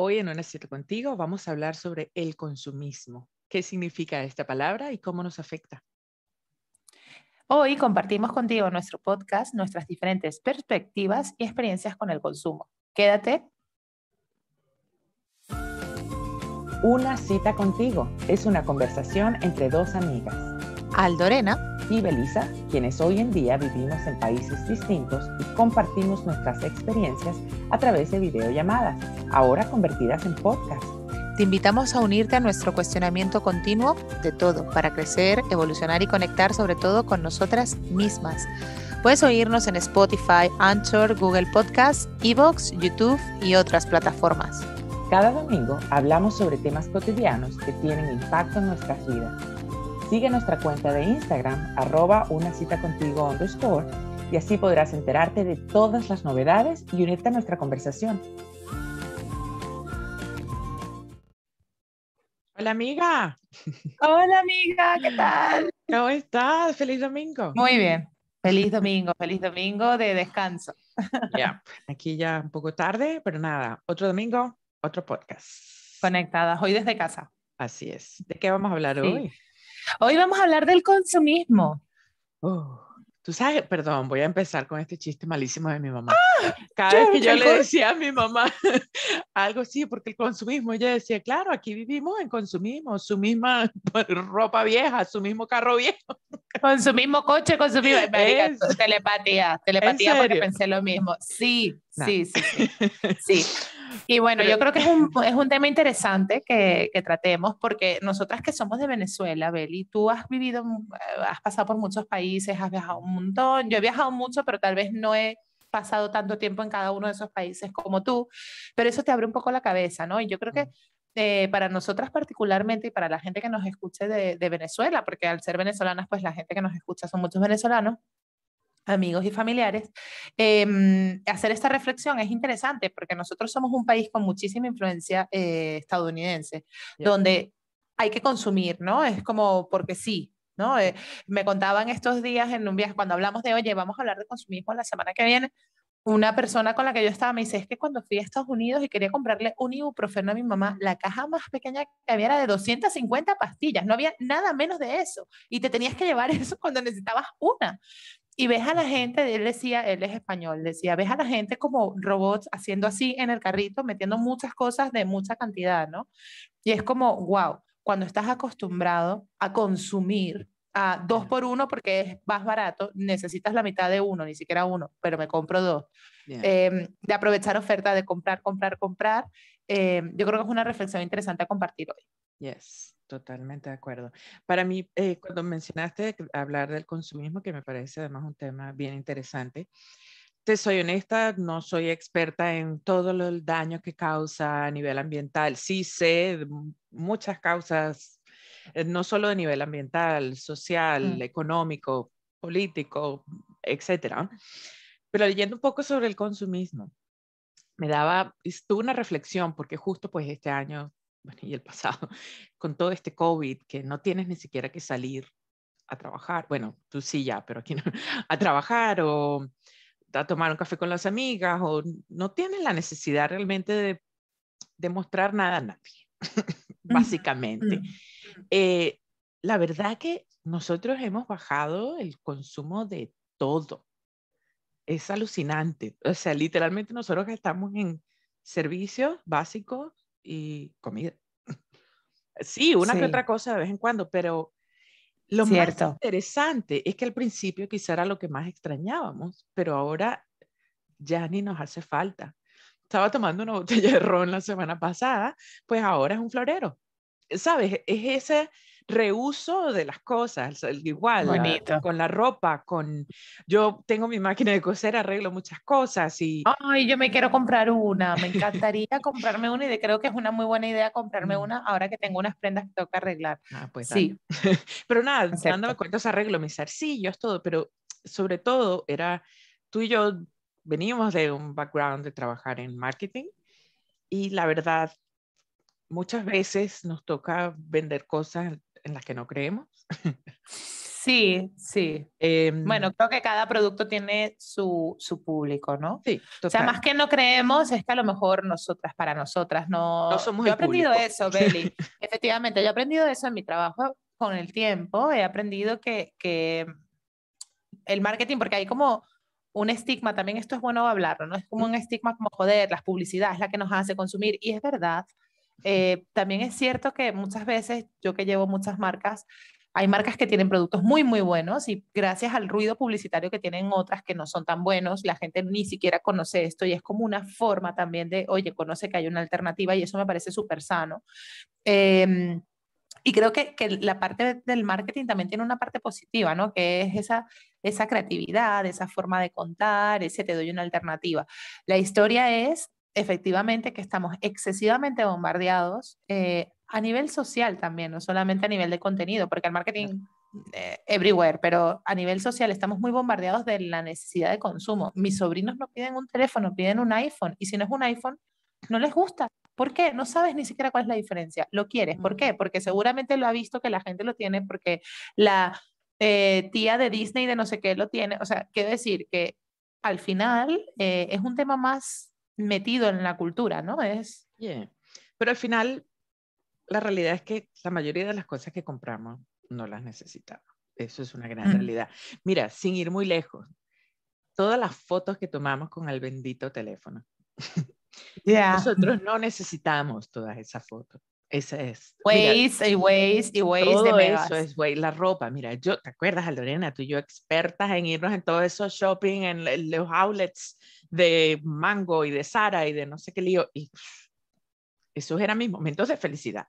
Hoy en Una Cita Contigo vamos a hablar sobre el consumismo. ¿Qué significa esta palabra y cómo nos afecta? Hoy compartimos contigo nuestro podcast, nuestras diferentes perspectivas y experiencias con el consumo. Quédate. Una cita contigo es una conversación entre dos amigas. Aldorena y Belisa, quienes hoy en día vivimos en países distintos y compartimos nuestras experiencias a través de videollamadas, ahora convertidas en podcast. Te invitamos a unirte a nuestro cuestionamiento continuo de todo para crecer, evolucionar y conectar sobre todo con nosotras mismas. Puedes oírnos en Spotify, Anchor, Google Podcasts, Evox, YouTube y otras plataformas. Cada domingo hablamos sobre temas cotidianos que tienen impacto en nuestras vidas Sigue nuestra cuenta de Instagram, arroba una cita contigo underscore, y así podrás enterarte de todas las novedades y unirte a nuestra conversación. Hola amiga. Hola amiga, ¿qué tal? ¿Cómo estás? Feliz domingo. Muy bien. Feliz domingo, feliz domingo de descanso. Ya, aquí ya un poco tarde, pero nada, otro domingo, otro podcast. Conectadas, hoy desde casa. Así es. ¿De qué vamos a hablar hoy? Hoy vamos a hablar del consumismo. Oh, tú sabes, perdón, voy a empezar con este chiste malísimo de mi mamá. ¡Ah! Cada vez que yo le decía a mi mamá algo así, porque el consumismo, ella decía, claro, aquí vivimos en consumismo, su misma ropa vieja, su mismo carro viejo. Con su mismo coche, con su mismo... telepatía, telepatía porque pensé lo mismo. Sí, sí, sí, sí. sí. Y bueno, yo creo que es un, es un tema interesante que, que, tratemos porque nosotras que somos de Venezuela, Beli, tú has vivido, eh, has pasado por muchos países, has viajado un montón. Yo he viajado mucho, pero tal vez no he pasado tanto tiempo en cada uno de esos países como tú, pero eso te abre un poco la cabeza, ¿no? Y yo creo que mm. eh, para nosotras particularmente y para la gente que nos escuche de, de Venezuela, porque al ser venezolanas, pues la gente que nos escucha son muchos venezolanos, amigos y familiares, em, hacer esta reflexión es interesante porque nosotros somos un país con muchísima influencia eh, estadounidense, donde hay que consumir, ¿no? Es como porque sí, ¿no? Eh, me contaban estos días en un viaje, cuando hablamos de, oye, vamos a hablar de consumismo la semana que viene, una persona con la que yo estaba me dice, es que cuando fui a Estados Unidos y quería comprarle un ibuprofeno a mi mamá, la caja más pequeña que había era de 250 pastillas, no había nada menos de eso. Y te tenías que llevar eso cuando necesitabas una. Y ves a la gente, él decía, él es español, decía, ves a la gente como robots haciendo así en el carrito, metiendo muchas cosas de mucha cantidad, ¿no? Y es como, wow, cuando estás acostumbrado a consumir a dos por uno porque es más barato, necesitas la mitad de uno, ni siquiera uno, pero me compro dos. Em, de aprovechar oferta, de comprar, comprar, comprar. Em, yo creo que es una reflexión interesante a compartir hoy. Yes. Totalmente de acuerdo. Para mí, eh, cuando mencionaste hablar del consumismo, que me parece además un tema bien interesante, te soy honesta, no soy experta en todo el daño que causa a nivel ambiental. Sí sé muchas causas, eh, no solo de nivel ambiental, social, mm. económico, político, etcétera. Pero leyendo un poco sobre el consumismo, me daba, tuve una reflexión, porque justo pues este año y el pasado, con todo este COVID, que no tienes ni siquiera que salir a trabajar, bueno, tú sí ya, pero aquí no, a trabajar o a tomar un café con las amigas, o no tienes la necesidad realmente de demostrar nada a nadie, básicamente. Eh, la verdad que nosotros hemos bajado el consumo de todo. Es alucinante. O sea, literalmente nosotros estamos en servicios básicos y comida. Sí, una que otra cosa de vez en cuando, pero lo más interesante es que al principio quizá era lo que más extrañábamos, pero ahora ya ni nos hace falta. Estaba tomando una botella de ron la semana pasada, pues ahora es un florero. ¿Sabes? Es ese reuso de las cosas, igual con la ropa, con yo tengo mi máquina de coser, arreglo muchas cosas y ay, yo me quiero comprar una, me encantaría comprarme una y creo que es una muy buena idea comprarme mm. una ahora que tengo unas prendas que que arreglar. Ah, pues sí. pero nada, dándome cuenta, arreglo mis arcillos, todo, pero sobre todo era tú y yo venimos de un background de trabajar en marketing y la verdad muchas veces nos toca vender cosas en las que no creemos. Sí, sí. Em, bueno, creo que cada producto tiene su, su público, ¿no? Sí. O sea, más que no creemos, es que a lo mejor nosotras, para nosotras, no. no somos yo he aprendido eso, Beli. Efectivamente, yo he aprendido eso en mi trabajo con el tiempo. He aprendido que, que el marketing, porque hay como un estigma, también esto es bueno hablarlo, ¿no? Es como un estigma como, joder, la publicidad es la que nos hace consumir, y es verdad. Eh, también es cierto que muchas veces, yo que llevo muchas marcas, hay marcas que tienen productos muy, muy buenos y gracias al ruido publicitario que tienen otras que no son tan buenos, la gente ni siquiera conoce esto y es como una forma también de, oye, conoce que hay una alternativa y eso me parece súper sano. Em, y creo que, que, la parte del marketing también tiene una parte positiva, ¿no? Que es esa, esa creatividad, esa forma de contar, ese te doy una alternativa. La historia es efectivamente que estamos excesivamente bombardeados eh, a nivel social también, no solamente a nivel de contenido, porque el marketing eh, everywhere, pero a nivel social estamos muy bombardeados de la necesidad de consumo. Mis sobrinos no piden un teléfono, piden un iPhone, y si no es un iPhone, no les gusta. ¿Por qué? No sabes ni siquiera cuál es la diferencia. Lo quieres. ¿Por qué? Porque seguramente lo ha visto que la gente lo tiene, porque la eh, tía de Disney de no sé qué lo tiene. O sea, quiero decir que al final eh, es un tema más metido en la cultura, ¿no? Es... Pero al final, la realidad es que la mayoría de las cosas que compramos no las necesitamos. Eso es una gran realidad. Mira, sin ir muy lejos, todas las fotos que tomamos con el bendito teléfono. Nosotros no necesitamos todas esas fotos. Esa es. Waze y Waze y todo de eso es Waze. La ropa, mira, yo, ¿te acuerdas, Lorena? Tú y yo expertas en irnos en todo eso shopping, en, los outlets de Mango y de Sara y de no sé qué lío. Y esos eran mis momentos de felicidad.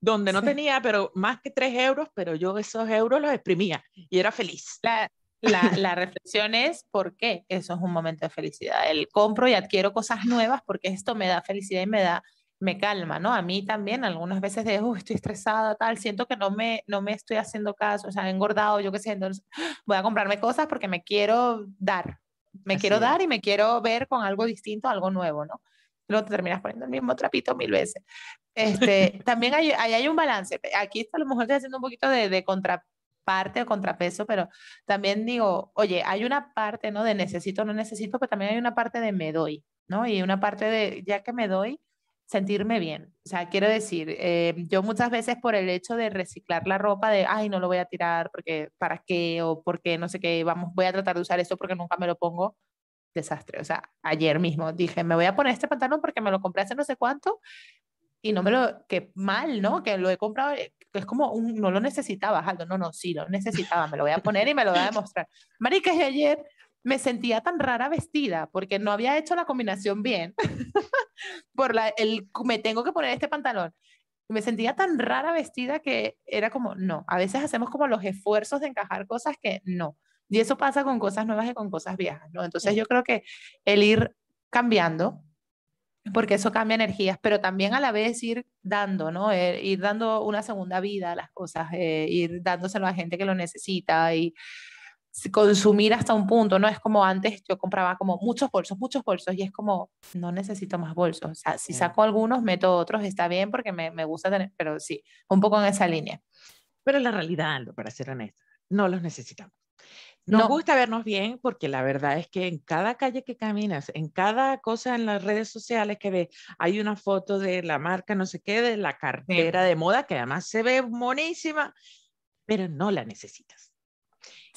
Donde no tenía, pero más que tres euros, pero yo esos euros los exprimía y era feliz. La, la, la, reflexión es por qué eso es un momento de felicidad. El compro y adquiero cosas nuevas porque esto me da felicidad y me da me calma, ¿no? A mí también algunas veces de, Uy, estoy estresada, tal, siento que no me, no me estoy haciendo caso, o sea, he engordado, yo qué sé, entonces voy a comprarme cosas porque me quiero dar, me quiero dar y me quiero ver con algo distinto, algo nuevo, ¿no? Luego te terminas poniendo el mismo trapito mil veces. Este, también hay, hay, un balance. Aquí está, a lo mejor estoy haciendo un poquito de, de contra, parte o contrapeso, pero también digo, oye, hay una parte, ¿no? De necesito, no necesito, pero también hay una parte de me doy, ¿no? Y una parte de, ya que me doy, sentirme bien. O sea, quiero decir, eh, yo muchas veces por el hecho de reciclar la ropa, de, ay, no lo voy a tirar porque, ¿para qué? O porque no sé qué, vamos, voy a tratar de usar esto porque nunca me lo pongo. Desastre. O sea, ayer mismo dije, me voy a poner este pantalón porque me lo compré hace no sé cuánto y no me lo, que mal, ¿no? Que lo he comprado, eh, que es como un, no lo necesitaba, Aldo, no, no, sí, lo necesitaba, me lo voy a poner y me lo voy a demostrar. Marica, y ayer me sentía tan rara vestida porque no había hecho la combinación bien. Por la, el, me tengo que poner este pantalón. Me sentía tan rara vestida que era como, no, a veces hacemos como los esfuerzos de encajar cosas que no. Y eso pasa con cosas nuevas y con cosas viejas, ¿no? Entonces yo creo que el ir cambiando porque eso cambia energías, pero también a la vez ir dando, ¿no? Eh, ir dando una segunda vida a las cosas, eh, ir dándoselo a gente que lo necesita y consumir hasta un punto, ¿no? Es como antes yo compraba como muchos bolsos, muchos bolsos y es como, no necesito más bolsos. O sea, si saco algunos, meto otros, está bien porque me, me gusta tener, pero sí, un poco en esa línea. Pero la realidad, para ser honesta, no los necesitamos. Nos gusta vernos bien porque la verdad es que en cada calle que caminas, en cada cosa en las redes sociales que ves, hay una foto de la marca, no sé qué, de la cartera de moda que además se ve monísima, pero no la necesitas.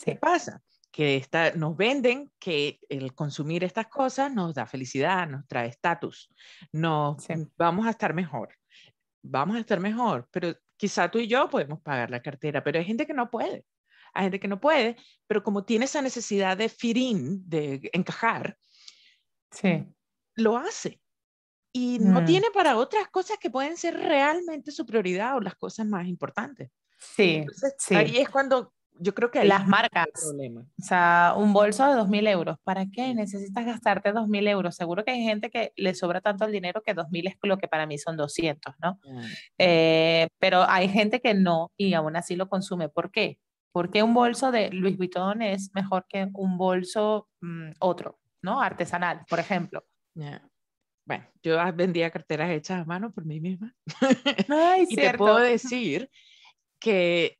¿Qué pasa? Que está, nos venden que el consumir estas cosas nos da felicidad, nos trae estatus, nos vamos a estar mejor, vamos a estar mejor, pero quizá tú y yo podemos pagar la cartera, pero hay gente que no puede hay gente que no puede, pero como tiene esa necesidad de firín, de encajar, sí. lo hace. Y no mm. tiene para otras cosas que pueden ser realmente su prioridad o las cosas más importantes. Sí, sí. Ahí es cuando yo creo que... Las marcas. O sea, un bolso de 2.000 euros. ¿Para qué necesitas gastarte 2.000 euros? Seguro que hay gente que le sobra tanto el dinero que 2.000 es lo que para mí son 200, ¿no? Eh, pero hay gente que no y aún así lo consume. ¿Por qué? ¿Por qué un bolso de Louis Vuitton es mejor que un bolso mm, otro, ¿no? Artesanal, por ejemplo. Bueno, yo vendía carteras hechas a mano por mí misma. Ay, y te puedo decir que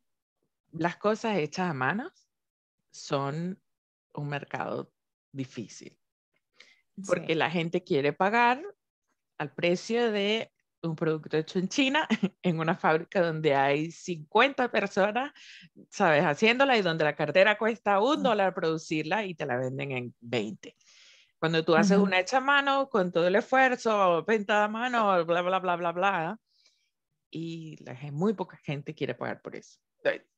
las cosas hechas a manos son un mercado difícil. Porque la gente quiere pagar al precio de un producto hecho en China, en una fábrica donde hay 50 personas, sabes, haciéndola y donde la cartera cuesta un dólar producirla y te la venden en 20. Cuando tú haces una hecha a mano, con todo el esfuerzo, venta a mano, bla, bla, bla, bla, bla, y la, muy poca gente quiere pagar por eso.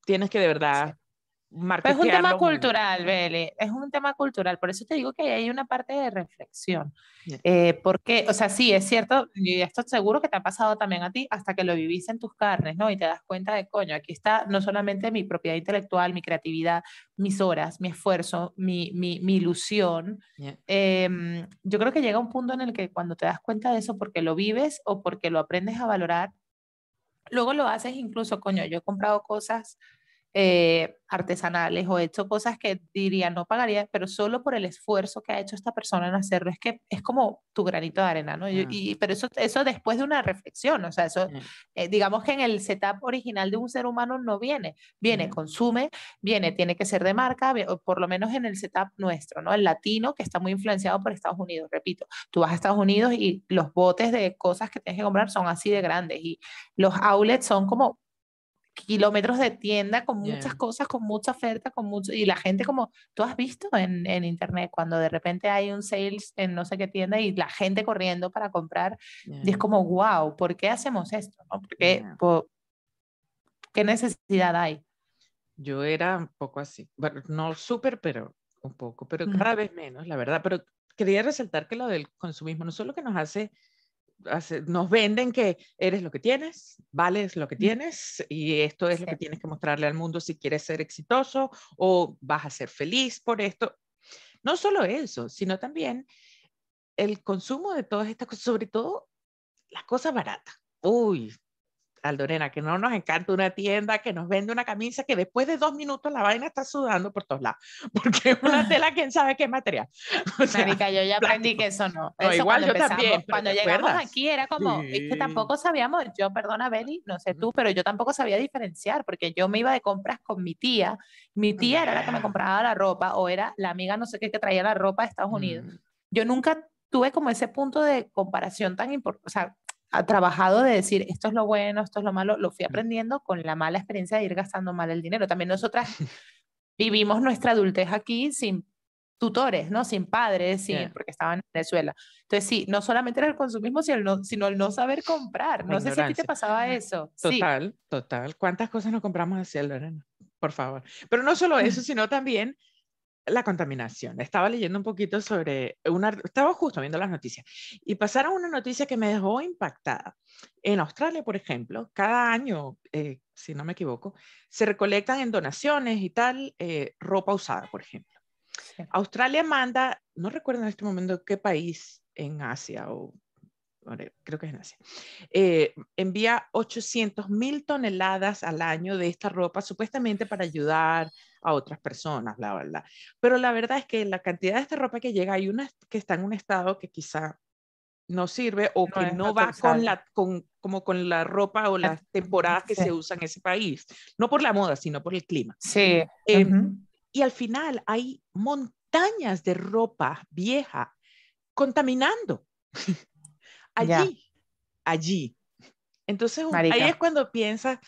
Tienes que de verdad es un tema cultural, Beli, es un tema cultural, por eso te digo que hay una parte de reflexión. Eh, porque, o sea, sí, es cierto, y esto seguro que te ha pasado también a ti, hasta que lo vivís en tus carnes, ¿no? Y te das cuenta de, coño, aquí está no solamente mi propiedad intelectual, mi creatividad, mis horas, mi esfuerzo, mi, mi, mi ilusión. Em, yo creo que llega un punto en el que cuando te das cuenta de eso, porque lo vives o porque lo aprendes a valorar, luego lo haces incluso, coño, yo he comprado cosas eh, artesanales o he hecho cosas que diría no pagaría, pero solo por el esfuerzo que ha hecho esta persona en hacerlo, es que es como tu granito de arena, ¿no? Y, mm. pero eso, eso después de una reflexión, o sea, eso, mm. eh, digamos que en el setup original de un ser humano no viene, viene, mm. consume, viene, tiene que ser de marca, por lo menos en el setup nuestro, ¿no? El latino que está muy influenciado por Estados Unidos, repito, tú vas a Estados Unidos y los botes de cosas que tienes que comprar son así de grandes y los outlets son como kilómetros de tienda con muchas cosas, con mucha oferta, con mucho, y la gente como, tú has visto en, en, internet cuando de repente hay un sales en no sé qué tienda y la gente corriendo para comprar, y es como, wow, ¿por qué hacemos esto? ¿no? Porque, ¿Qué necesidad hay? Yo era un poco así, bueno, no súper, pero un poco, pero cada vez menos, la verdad, pero quería resaltar que lo del consumismo no solo que nos hace nos venden que eres lo que tienes, vales lo que tienes y esto es lo que tienes que mostrarle al mundo si quieres ser exitoso o vas a ser feliz por esto. No solo eso, sino también el consumo de todas estas cosas, sobre todo las cosas baratas. Uy, Aldorena, que no nos encanta una tienda que nos vende una camisa que después de dos minutos la vaina está sudando por todos lados, porque es una tela, quién sabe qué material. O sea, yo ya aprendí que eso no. igual yo también. Cuando llegamos aquí era como, es que tampoco sabíamos, yo, perdona, Beli, no sé tú, pero yo tampoco sabía diferenciar, porque yo me iba de compras con mi tía, mi tía era la que me compraba la ropa, o era la amiga no sé qué que traía la ropa de Estados Unidos. Mm. Yo nunca tuve como ese punto de comparación tan importante, o sea, trabajado de decir esto es lo bueno, esto es lo malo, lo fui aprendiendo con la mala experiencia de ir gastando mal el dinero. También nosotras vivimos nuestra adultez aquí sin tutores, ¿no? Sin padres, sin, porque estaban en Venezuela. Entonces, sí, no solamente era el consumismo, sino el no, sino el no saber comprar. No sé si a ti te pasaba eso. Total, total. ¿Cuántas cosas nos compramos así, Lorena? Por favor. Pero no solo eso, sino también la contaminación. Estaba leyendo un poquito sobre una, estaba justo viendo las noticias y pasaron una noticia que me dejó impactada. En Australia, por ejemplo, cada año, eh, si no me equivoco, se recolectan en donaciones y tal eh, ropa usada, por ejemplo. Australia manda, no recuerdo en este momento qué país en Asia o creo que es en Asia, eh, envía 800 mil toneladas al año de esta ropa supuestamente para ayudar a otras personas, la verdad. Pero la verdad es que la cantidad de esta ropa que llega, hay una que está en un estado que quizá no sirve o que no va con la, con, como con la ropa o las temporadas que se usan en ese país. No por la moda, sino por el clima. Sí. Em, y al final hay montañas de ropa vieja contaminando. allí, allí. Entonces, ahí es cuando piensas,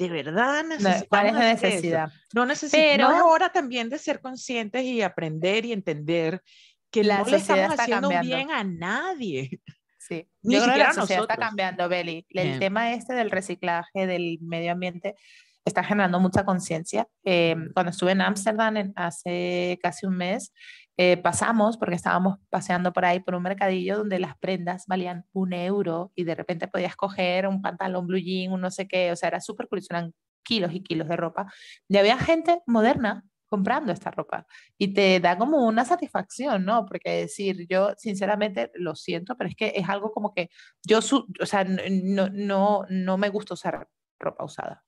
de verdad necesitamos ¿Cuál es la necesidad? No, necesitamos, es hora también de ser conscientes y aprender y entender que la no le estamos haciendo bien a nadie. Sí, Ni yo creo que la sociedad está cambiando, Beli. El tema este del reciclaje, del medio ambiente, está generando mucha conciencia. Eh, cuando estuve en Ámsterdam hace casi un mes, eh, pasamos, porque estábamos paseando por ahí por un mercadillo donde las prendas valían un euro y de repente podías coger un pantalón blue jean, un no sé qué, o sea, era súper curioso, eran kilos y kilos de ropa. Y había gente moderna comprando esta ropa y te da como una satisfacción, ¿no? Porque decir, yo sinceramente lo siento, pero es que es algo como que yo, o sea, no, no, no me gusta usar ropa usada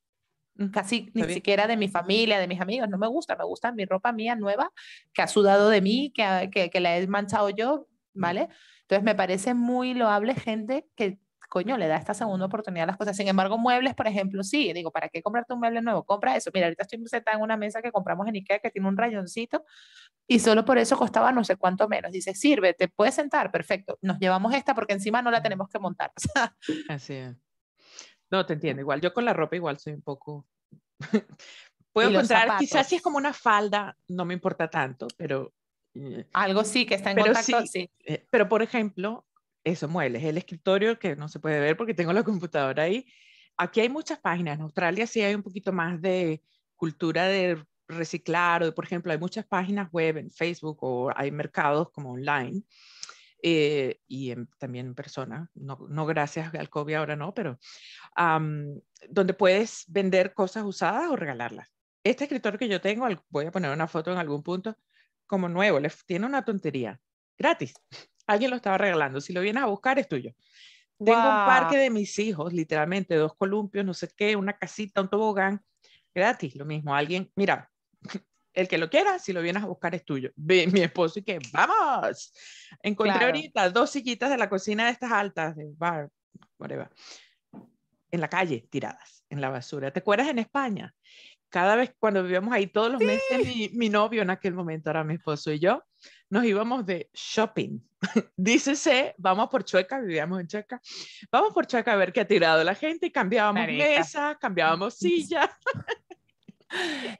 casi ni siquiera de mi familia, de mis amigos, no me gusta, me gusta mi ropa mía nueva, que ha sudado de mí, que, que, que la he manchado yo, ¿vale? Entonces me parece muy loable gente que coño, le da esta segunda oportunidad a las cosas. Sin embargo, muebles, por ejemplo, sí, digo, ¿para qué comprarte un mueble nuevo? Compra eso. Mira, ahorita estoy sentada en una mesa que compramos en Ikea que tiene un rayoncito y solo por eso costaba no sé cuánto menos. Dice, sirve, te puedes sentar, perfecto. Nos llevamos esta porque encima no la tenemos que montar. Así es. No, te entiendo. Igual yo con la ropa igual soy un poco... Puedo encontrar, quizás si es como una falda, no me importa tanto, pero... Eh, Algo sí, que está en pero contacto, sí. Eh, pero, por ejemplo, eso, muebles, el escritorio que no se puede ver porque tengo la computadora ahí. Aquí hay muchas páginas, en Australia sí hay un poquito más de cultura de reciclar, o por ejemplo, hay muchas páginas web en Facebook o hay mercados como online eh, y también en persona, no, no, gracias al COVID ahora no, pero donde puedes vender cosas usadas o regalarlas. Este escritorio que yo tengo, voy a poner una foto en algún punto, como nuevo, tiene una tontería, gratis. Alguien lo estaba regalando. Si lo vienes a buscar, es tuyo. Tengo un parque de mis hijos, literalmente, dos columpios, no sé qué, una casita, un tobogán, gratis, lo mismo. Alguien, mira, el que lo quiera, si lo vienes a buscar, es tuyo. Ve, mi esposo y que, vamos. Encontré ahorita dos sillitas de la cocina de estas altas, de bar, whatever, en la calle, tiradas, en la basura. ¿Te acuerdas en España? Cada vez cuando vivíamos ahí, todos los meses, mi, mi novio en aquel momento, era mi esposo y yo, nos íbamos de shopping. Dícese, vamos por Chueca, vivíamos en Chueca, vamos por Chueca a ver qué ha tirado la gente y cambiábamos mesa, cambiábamos silla.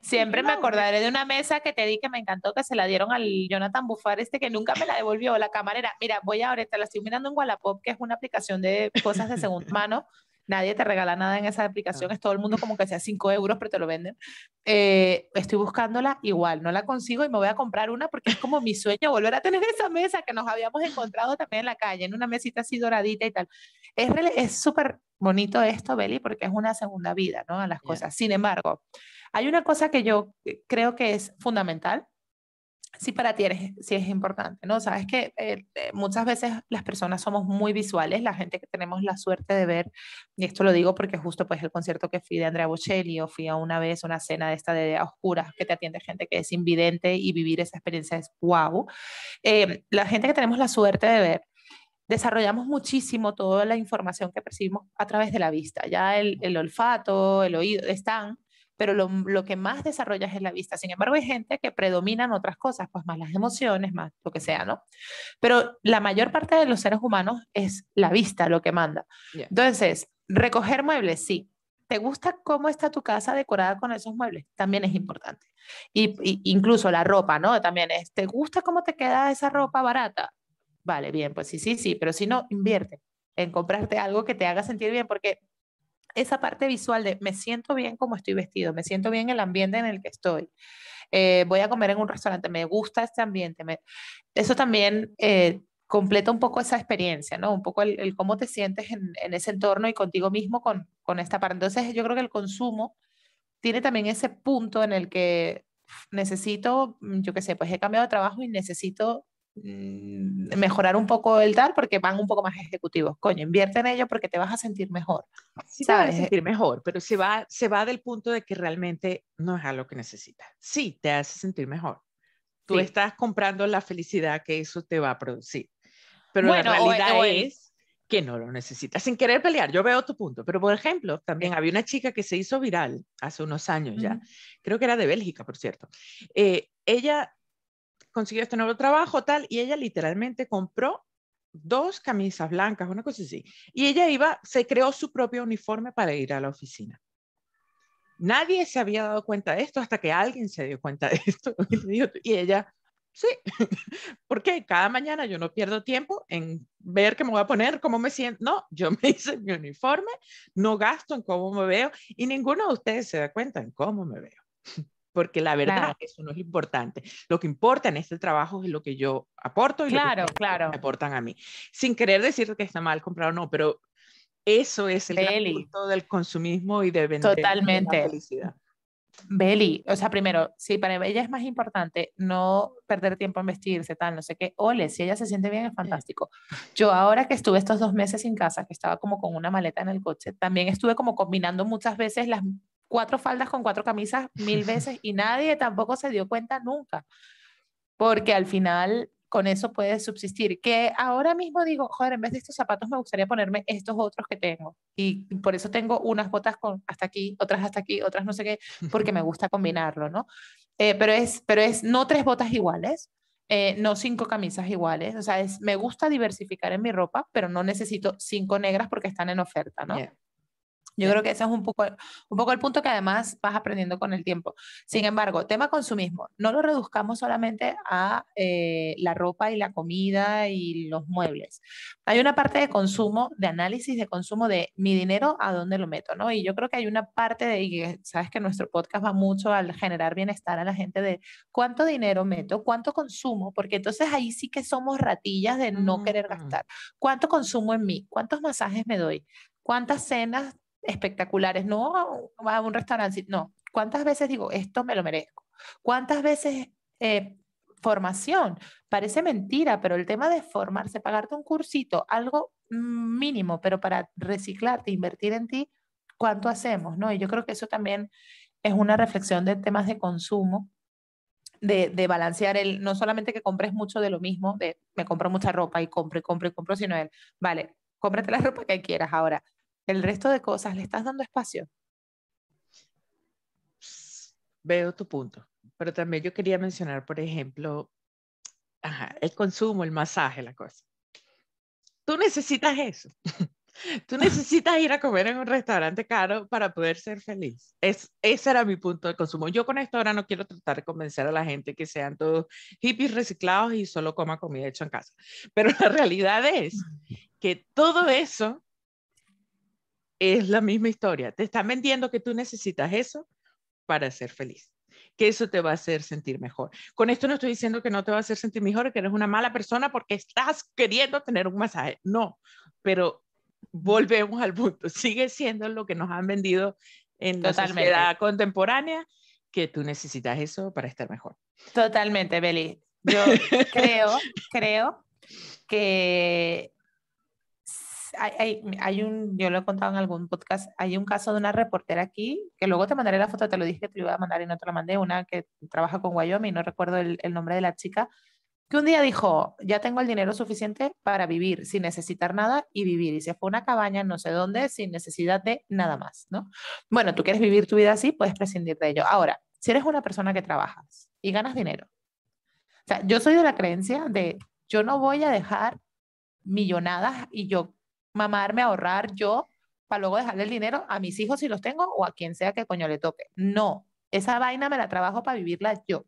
Siempre me acordaré de una mesa que te di que me encantó, que se la dieron al Jonathan Bufar, este que nunca me la devolvió, la camarera. Mira, voy ahorita, la estoy mirando en Wallapop, que es una aplicación de cosas de segunda mano, nadie te regala nada en esa aplicación, es todo el mundo como que sea 5 euros, pero te lo venden. Eh, estoy buscándola igual, no la consigo y me voy a comprar una porque es como mi sueño volver a tener esa mesa que nos habíamos encontrado también en la calle, en una mesita así doradita y tal. Es súper bonito esto, Beli, porque es una segunda vida, ¿no? A las cosas. Sin embargo, hay una cosa que yo eh, creo que es fundamental sí para ti eres, sí es importante, ¿no? Sabes que eh, eh, muchas veces las personas somos muy visuales, la gente que tenemos la suerte de ver, y esto lo digo porque justo pues el concierto que fui de Andrea Bocelli o fui a una vez una cena de esta de oscuras que te atiende gente que es invidente y vivir esa experiencia es wow. Eh, la gente que tenemos la suerte de ver, desarrollamos muchísimo toda la información que percibimos a través de la vista, ya el, el olfato, el oído, están pero lo, lo, que más desarrollas es la vista. Sin embargo, hay gente que predominan otras cosas, pues más las emociones, más lo que sea, ¿no? Pero la mayor parte de los seres humanos es la vista lo que manda. Entonces, recoger muebles, sí. ¿Te gusta cómo está tu casa decorada con esos muebles? También es importante. Y, incluso la ropa, ¿no? También es, ¿te gusta cómo te queda esa ropa barata? Vale, bien, pues sí, sí, sí, pero si no, invierte en comprarte algo que te haga sentir bien, porque esa parte visual de me siento bien como estoy vestido, me siento bien en el ambiente en el que estoy. Eh, voy a comer en un restaurante, me gusta este ambiente. eso también eh, completa un poco esa experiencia, ¿no? Un poco el, cómo te sientes en, ese entorno y contigo mismo con, con esta parte. Entonces, yo creo que el consumo tiene también ese punto en el que necesito, yo qué sé, pues he cambiado de trabajo y necesito mejorar un poco el tal porque van un poco más ejecutivos. Coño, invierte en ello porque te vas a sentir mejor. Sí, te vas a sentir mejor, pero se va, se va del punto de que realmente no es algo que necesitas. Sí, te hace sentir mejor. Tú estás comprando la felicidad que eso te va a producir. Pero la realidad es que no lo necesitas. Sin querer pelear, yo veo tu punto. Pero, por ejemplo, también había una chica que se hizo viral hace unos años ya. Creo que era de Bélgica, por cierto. Eh, ella consiguió este nuevo trabajo, tal, y ella literalmente compró dos camisas blancas, una cosa así. Y ella iba, se creó su propio uniforme para ir a la oficina. Nadie se había dado cuenta de esto hasta que alguien se dio cuenta de esto. Y ella, sí, porque cada mañana yo no pierdo tiempo en ver qué me voy a poner, cómo me siento. No, yo me hice mi uniforme, no gasto en cómo me veo y ninguno de ustedes se da cuenta en cómo me veo porque la verdad eso no es importante. Lo que importa en este trabajo es lo que yo aporto y claro, lo que claro. me aportan a mí. Sin querer decir que está mal comprar o no, pero eso es el punto del consumismo y de vender Totalmente. La felicidad. Beli, o sea, primero, sí, para ella es más importante no perder tiempo en vestirse, tal, no sé qué. Ole, si ella se siente bien, es fantástico. Yo ahora que estuve estos dos meses en casa, que estaba como con una maleta en el coche, también estuve como combinando muchas veces las cuatro faldas con cuatro camisas mil veces y nadie tampoco se dio cuenta nunca. Porque al final con eso puedes subsistir. Que ahora mismo digo, joder, en vez de estos zapatos me gustaría ponerme estos otros que tengo. Y por eso tengo unas botas con hasta aquí, otras hasta aquí, otras no sé qué, porque me gusta combinarlo, ¿no? Eh, pero, es, pero es no tres botas iguales, eh, no cinco camisas iguales. O sea, es, me gusta diversificar en mi ropa, pero no necesito cinco negras porque están en oferta, ¿no? Yo creo que ese es un poco, un poco el punto que además vas aprendiendo con el tiempo. Sin embargo, tema consumismo, no lo reduzcamos solamente a eh, la ropa y la comida y los muebles. Hay una parte de consumo, de análisis de consumo de mi dinero, a dónde lo meto, ¿no? Y yo creo que hay una parte de, y sabes que nuestro podcast va mucho al generar bienestar a la gente de cuánto dinero meto, cuánto consumo, porque entonces ahí sí que somos ratillas de no querer gastar. ¿Cuánto consumo en mí? ¿Cuántos masajes me doy? ¿Cuántas cenas espectaculares, no a un restaurante, no. ¿Cuántas veces digo, esto me lo merezco? ¿Cuántas veces eh, formación? Parece mentira, pero el tema de formarse, pagarte un cursito, algo mínimo, pero para reciclarte, invertir en ti, ¿cuánto hacemos? ¿no? Y yo creo que eso también es una reflexión de temas de consumo, de, de, balancear el, no solamente que compres mucho de lo mismo, de me compro mucha ropa y compro y compro y compro, sino el, vale, cómprate la ropa que quieras ahora el resto de cosas, ¿le estás dando espacio? Veo tu punto, pero también yo quería mencionar, por ejemplo, el consumo, el masaje, la cosa. Tú necesitas eso. Tú necesitas ir a comer en un restaurante caro para poder ser feliz. Es, ese era mi punto de consumo. Yo con esto ahora no quiero tratar de convencer a la gente que sean todos hippies reciclados y solo coma comida hecha en casa. Pero la realidad es que todo eso es la misma historia. Te están vendiendo que tú necesitas eso para ser feliz, que eso te va a hacer sentir mejor. Con esto no estoy diciendo que no te va a hacer sentir mejor, que eres una mala persona porque estás queriendo tener un masaje. No, pero volvemos al punto. Sigue siendo lo que nos han vendido en la sociedad contemporánea, que tú necesitas eso para estar mejor. Totalmente, Beli. Yo creo, creo que hay, hay, un, yo lo he contado en algún podcast, hay un caso de una reportera aquí, que luego te mandaré la foto, te lo dije que te lo iba a mandar y no te la mandé, una que trabaja con Wyoming, no recuerdo el, el nombre de la chica, que un día dijo, ya tengo el dinero suficiente para vivir sin necesitar nada y vivir. Y se fue a una cabaña no sé dónde sin necesidad de nada más, ¿no? Bueno, tú quieres vivir tu vida así, puedes prescindir de ello. Ahora, si eres una persona que trabajas y ganas dinero, o sea, yo soy de la creencia de, yo no voy a dejar millonadas y yo mamarme, ahorrar yo para luego dejarle el dinero a mis hijos si los tengo o a quien sea que coño le toque. No, esa vaina me la trabajo para vivirla yo.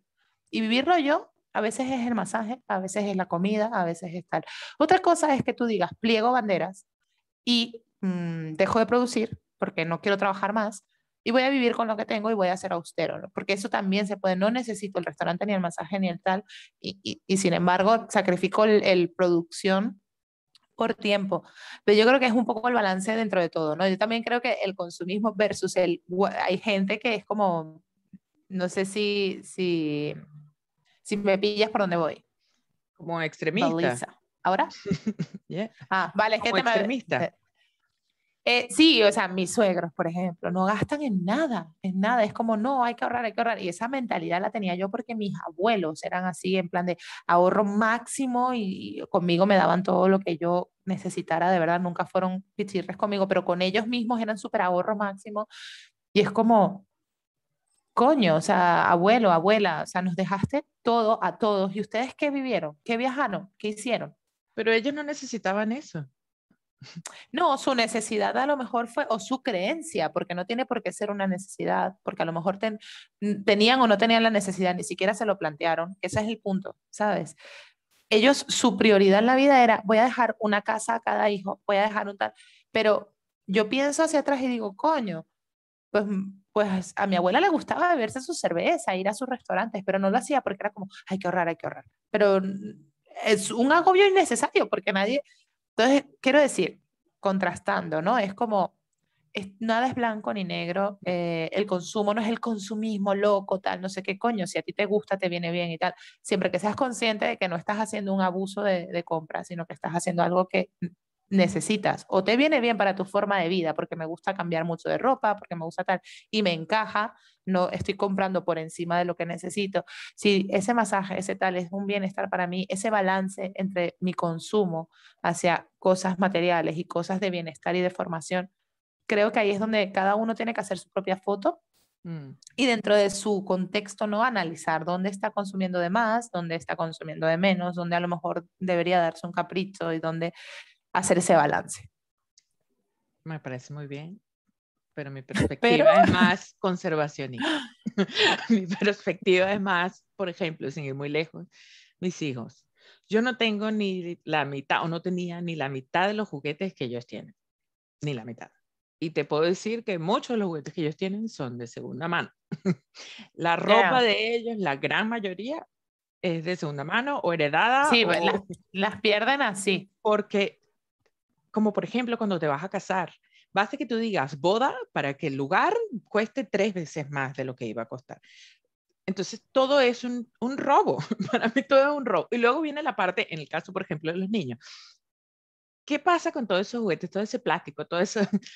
Y vivirlo yo a veces es el masaje, a veces es la comida, a veces es tal. Otra cosa es que tú digas, pliego banderas y mm, dejo de producir porque no quiero trabajar más y voy a vivir con lo que tengo y voy a ser austero, porque eso también se puede, no necesito el restaurante ni el masaje ni el tal, y, y, sin embargo sacrifico el, el producción por tiempo. Pero yo creo que es un poco el balance dentro de todo, ¿no? Yo también creo que el consumismo versus el... Hay gente que es como, no sé si, si, si me pillas por dónde voy. Como extremista. ¿Ahora? Ah, vale, es que te extremista. Eh, eh, sí, o sea, mis suegros, por ejemplo, no gastan en nada, en nada. Es como, no, hay que ahorrar, hay que ahorrar. Y esa mentalidad la tenía yo porque mis abuelos eran así, en plan de ahorro máximo y conmigo me daban todo lo que yo necesitara, de verdad, nunca fueron pichirres conmigo, pero con ellos mismos eran súper ahorro máximo. Y es como, coño, o sea, abuelo, abuela, o sea, nos dejaste todo a todos. ¿Y ustedes qué vivieron? ¿Qué viajaron? ¿Qué hicieron? Pero ellos no necesitaban eso. No, su necesidad a lo mejor fue, o su creencia, porque no tiene por qué ser una necesidad, porque a lo mejor tenían o no tenían la necesidad, ni siquiera se lo plantearon. Ese es el punto, ¿sabes? Ellos, su prioridad en la vida era, voy a dejar una casa a cada hijo, voy a dejar un tal, pero yo pienso hacia atrás y digo, coño, pues, pues a mi abuela le gustaba beberse su cerveza, ir a sus restaurantes, pero no lo hacía porque era como, hay que ahorrar, hay que ahorrar. Pero es un agobio innecesario porque nadie, entonces, quiero decir, contrastando, ¿no? Es como, nada es blanco ni negro, eh, el consumo no es el consumismo loco, tal, no sé qué coño, si a ti te gusta, te viene bien y tal, siempre que seas consciente de que no estás haciendo un abuso de, de compra, sino que estás haciendo algo que necesitas o te viene bien para tu forma de vida, porque me gusta cambiar mucho de ropa, porque me gusta tal y me encaja, no estoy comprando por encima de lo que necesito. Si ese masaje, ese tal es un bienestar para mí, ese balance entre mi consumo hacia cosas materiales y cosas de bienestar y de formación, creo que ahí es donde cada uno tiene que hacer su propia foto mm. y dentro de su contexto no analizar dónde está consumiendo de más, dónde está consumiendo de menos, dónde a lo mejor debería darse un capricho y dónde hacer ese balance. Me parece muy bien, pero mi perspectiva es más conservacionista. mi perspectiva es más, por ejemplo, sin ir muy lejos, mis hijos. Yo no tengo ni la mitad, o no tenía ni la mitad de los juguetes que ellos tienen, ni la mitad. Y te puedo decir que muchos de los juguetes que ellos tienen son de segunda mano. la ropa de ellos, la gran mayoría, es de segunda mano o heredada. Sí, pues, Las, las, pierden así. Porque como por ejemplo cuando te vas a casar, basta que tú digas boda para que el lugar cueste tres veces más de lo que iba a costar. Entonces, todo es un, un, robo. Para mí todo es un robo. Y luego viene la parte, en el caso, por ejemplo, de los niños. ¿Qué pasa con todos esos juguetes, todo ese plástico, todo eso?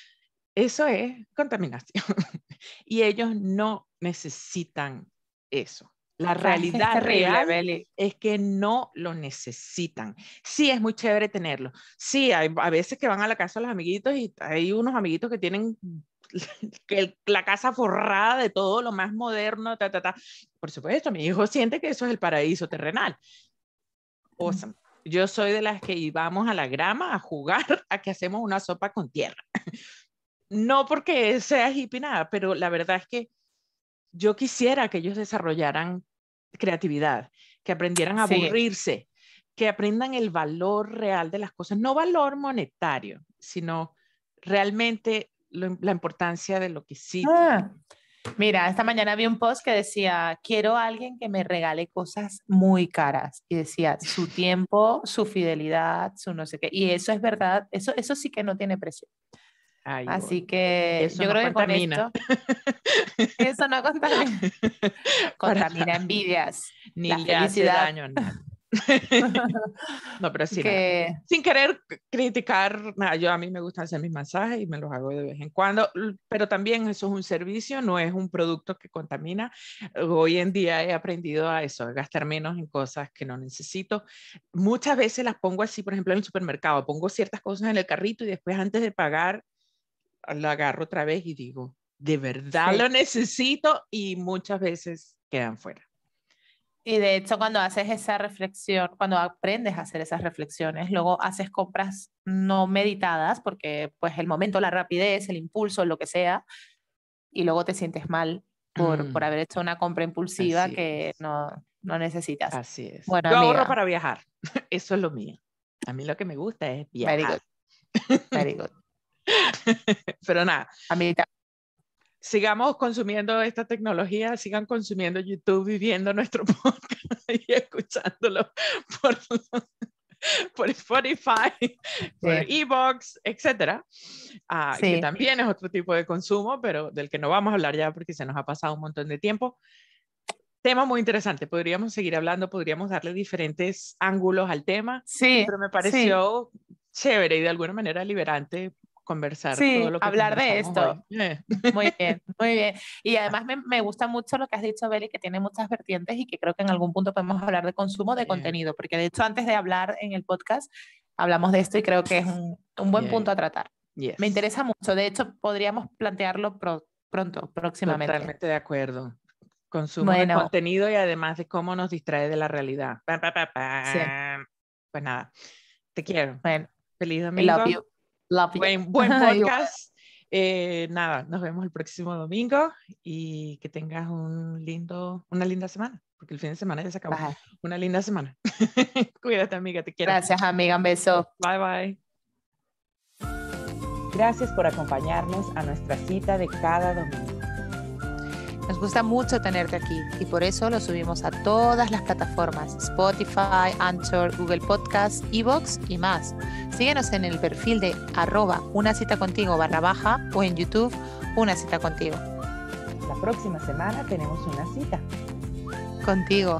Eso es contaminación. y ellos no necesitan eso. La realidad real es que no lo necesitan. Sí, es muy chévere tenerlo. Sí, hay a veces que van a la casa los amiguitos y hay unos amiguitos que tienen la casa forrada de todo lo más moderno, ta, ta, ta. Por supuesto, mi hijo siente que eso es el paraíso terrenal. Awesome. Yo soy de las que íbamos a la grama a jugar a que hacemos una sopa con tierra. No porque sea hippie nada, pero la verdad es que yo quisiera que ellos desarrollaran creatividad, que aprendieran a aburrirse, que aprendan el valor real de las cosas, no valor monetario, sino realmente la importancia de lo que sí. Ah, mira, esta mañana vi un post que decía, quiero a alguien que me regale cosas muy caras. Y decía, su tiempo, su fidelidad, su no sé qué. Y eso es verdad, eso, eso sí que no tiene precio. Así que yo creo que con esto, eso no contamina, contamina envidias, ni le hace daño no, pero sí, sin querer criticar, yo a mí me gusta hacer mis masajes y me los hago de vez en cuando, pero también eso es un servicio, no es un producto que contamina. Hoy en día he aprendido a eso, a gastar menos en cosas que no necesito. Muchas veces las pongo así, por ejemplo, en el supermercado, pongo ciertas cosas en el carrito y después antes de pagar lo agarro otra vez y digo, de verdad lo necesito y muchas veces quedan fuera. Y de hecho, cuando haces esa reflexión, cuando aprendes a hacer esas reflexiones, luego haces compras no meditadas, porque pues el momento, la rapidez, el impulso, lo que sea, y luego te sientes mal por, por mm. haber hecho una compra impulsiva que no, no, necesitas. Así es. Bueno, Yo ahorro para viajar. Eso es lo mío. A mí lo que me gusta es viajar. Very good. Very good. Pero nada. A mí sigamos consumiendo esta tecnología, sigan consumiendo YouTube, viviendo nuestro podcast y escuchándolo por, por Spotify, por Evox, etcétera, ah, que también es otro tipo de consumo, pero del que no vamos a hablar ya porque se nos ha pasado un montón de tiempo. Tema muy interesante, podríamos seguir hablando, podríamos darle diferentes ángulos al tema, sí, pero me pareció chévere y de alguna manera liberante conversar. Sí, todo lo que hablar de esto. Eh. Muy bien, muy bien. Y además me, me, gusta mucho lo que has dicho, Beli, que tiene muchas vertientes y que creo que en algún punto podemos hablar de consumo de contenido, porque de hecho antes de hablar en el podcast hablamos de esto y creo que es un, un buen punto a tratar. Me interesa mucho, de hecho podríamos plantearlo pronto, próximamente. Totalmente de acuerdo. Consumo de contenido y además de cómo nos distrae de la realidad. Pues nada, te quiero. Bueno, feliz domingo. Buen, buen podcast. Eh, nada, nos vemos el próximo domingo y que tengas un lindo, una linda semana, porque el fin de semana ya se acabó. Una linda semana. Cuídate, amiga, te quiero. Gracias, amiga, un beso. Bye, bye. Gracias por acompañarnos a nuestra cita de cada domingo. Nos gusta mucho tenerte aquí y por eso lo subimos a todas las plataformas, Spotify, Anchor, Google Podcasts, Evox y más. Síguenos en el perfil de arroba una cita contigo barra baja o en YouTube una cita contigo. La próxima semana tenemos una cita. Contigo.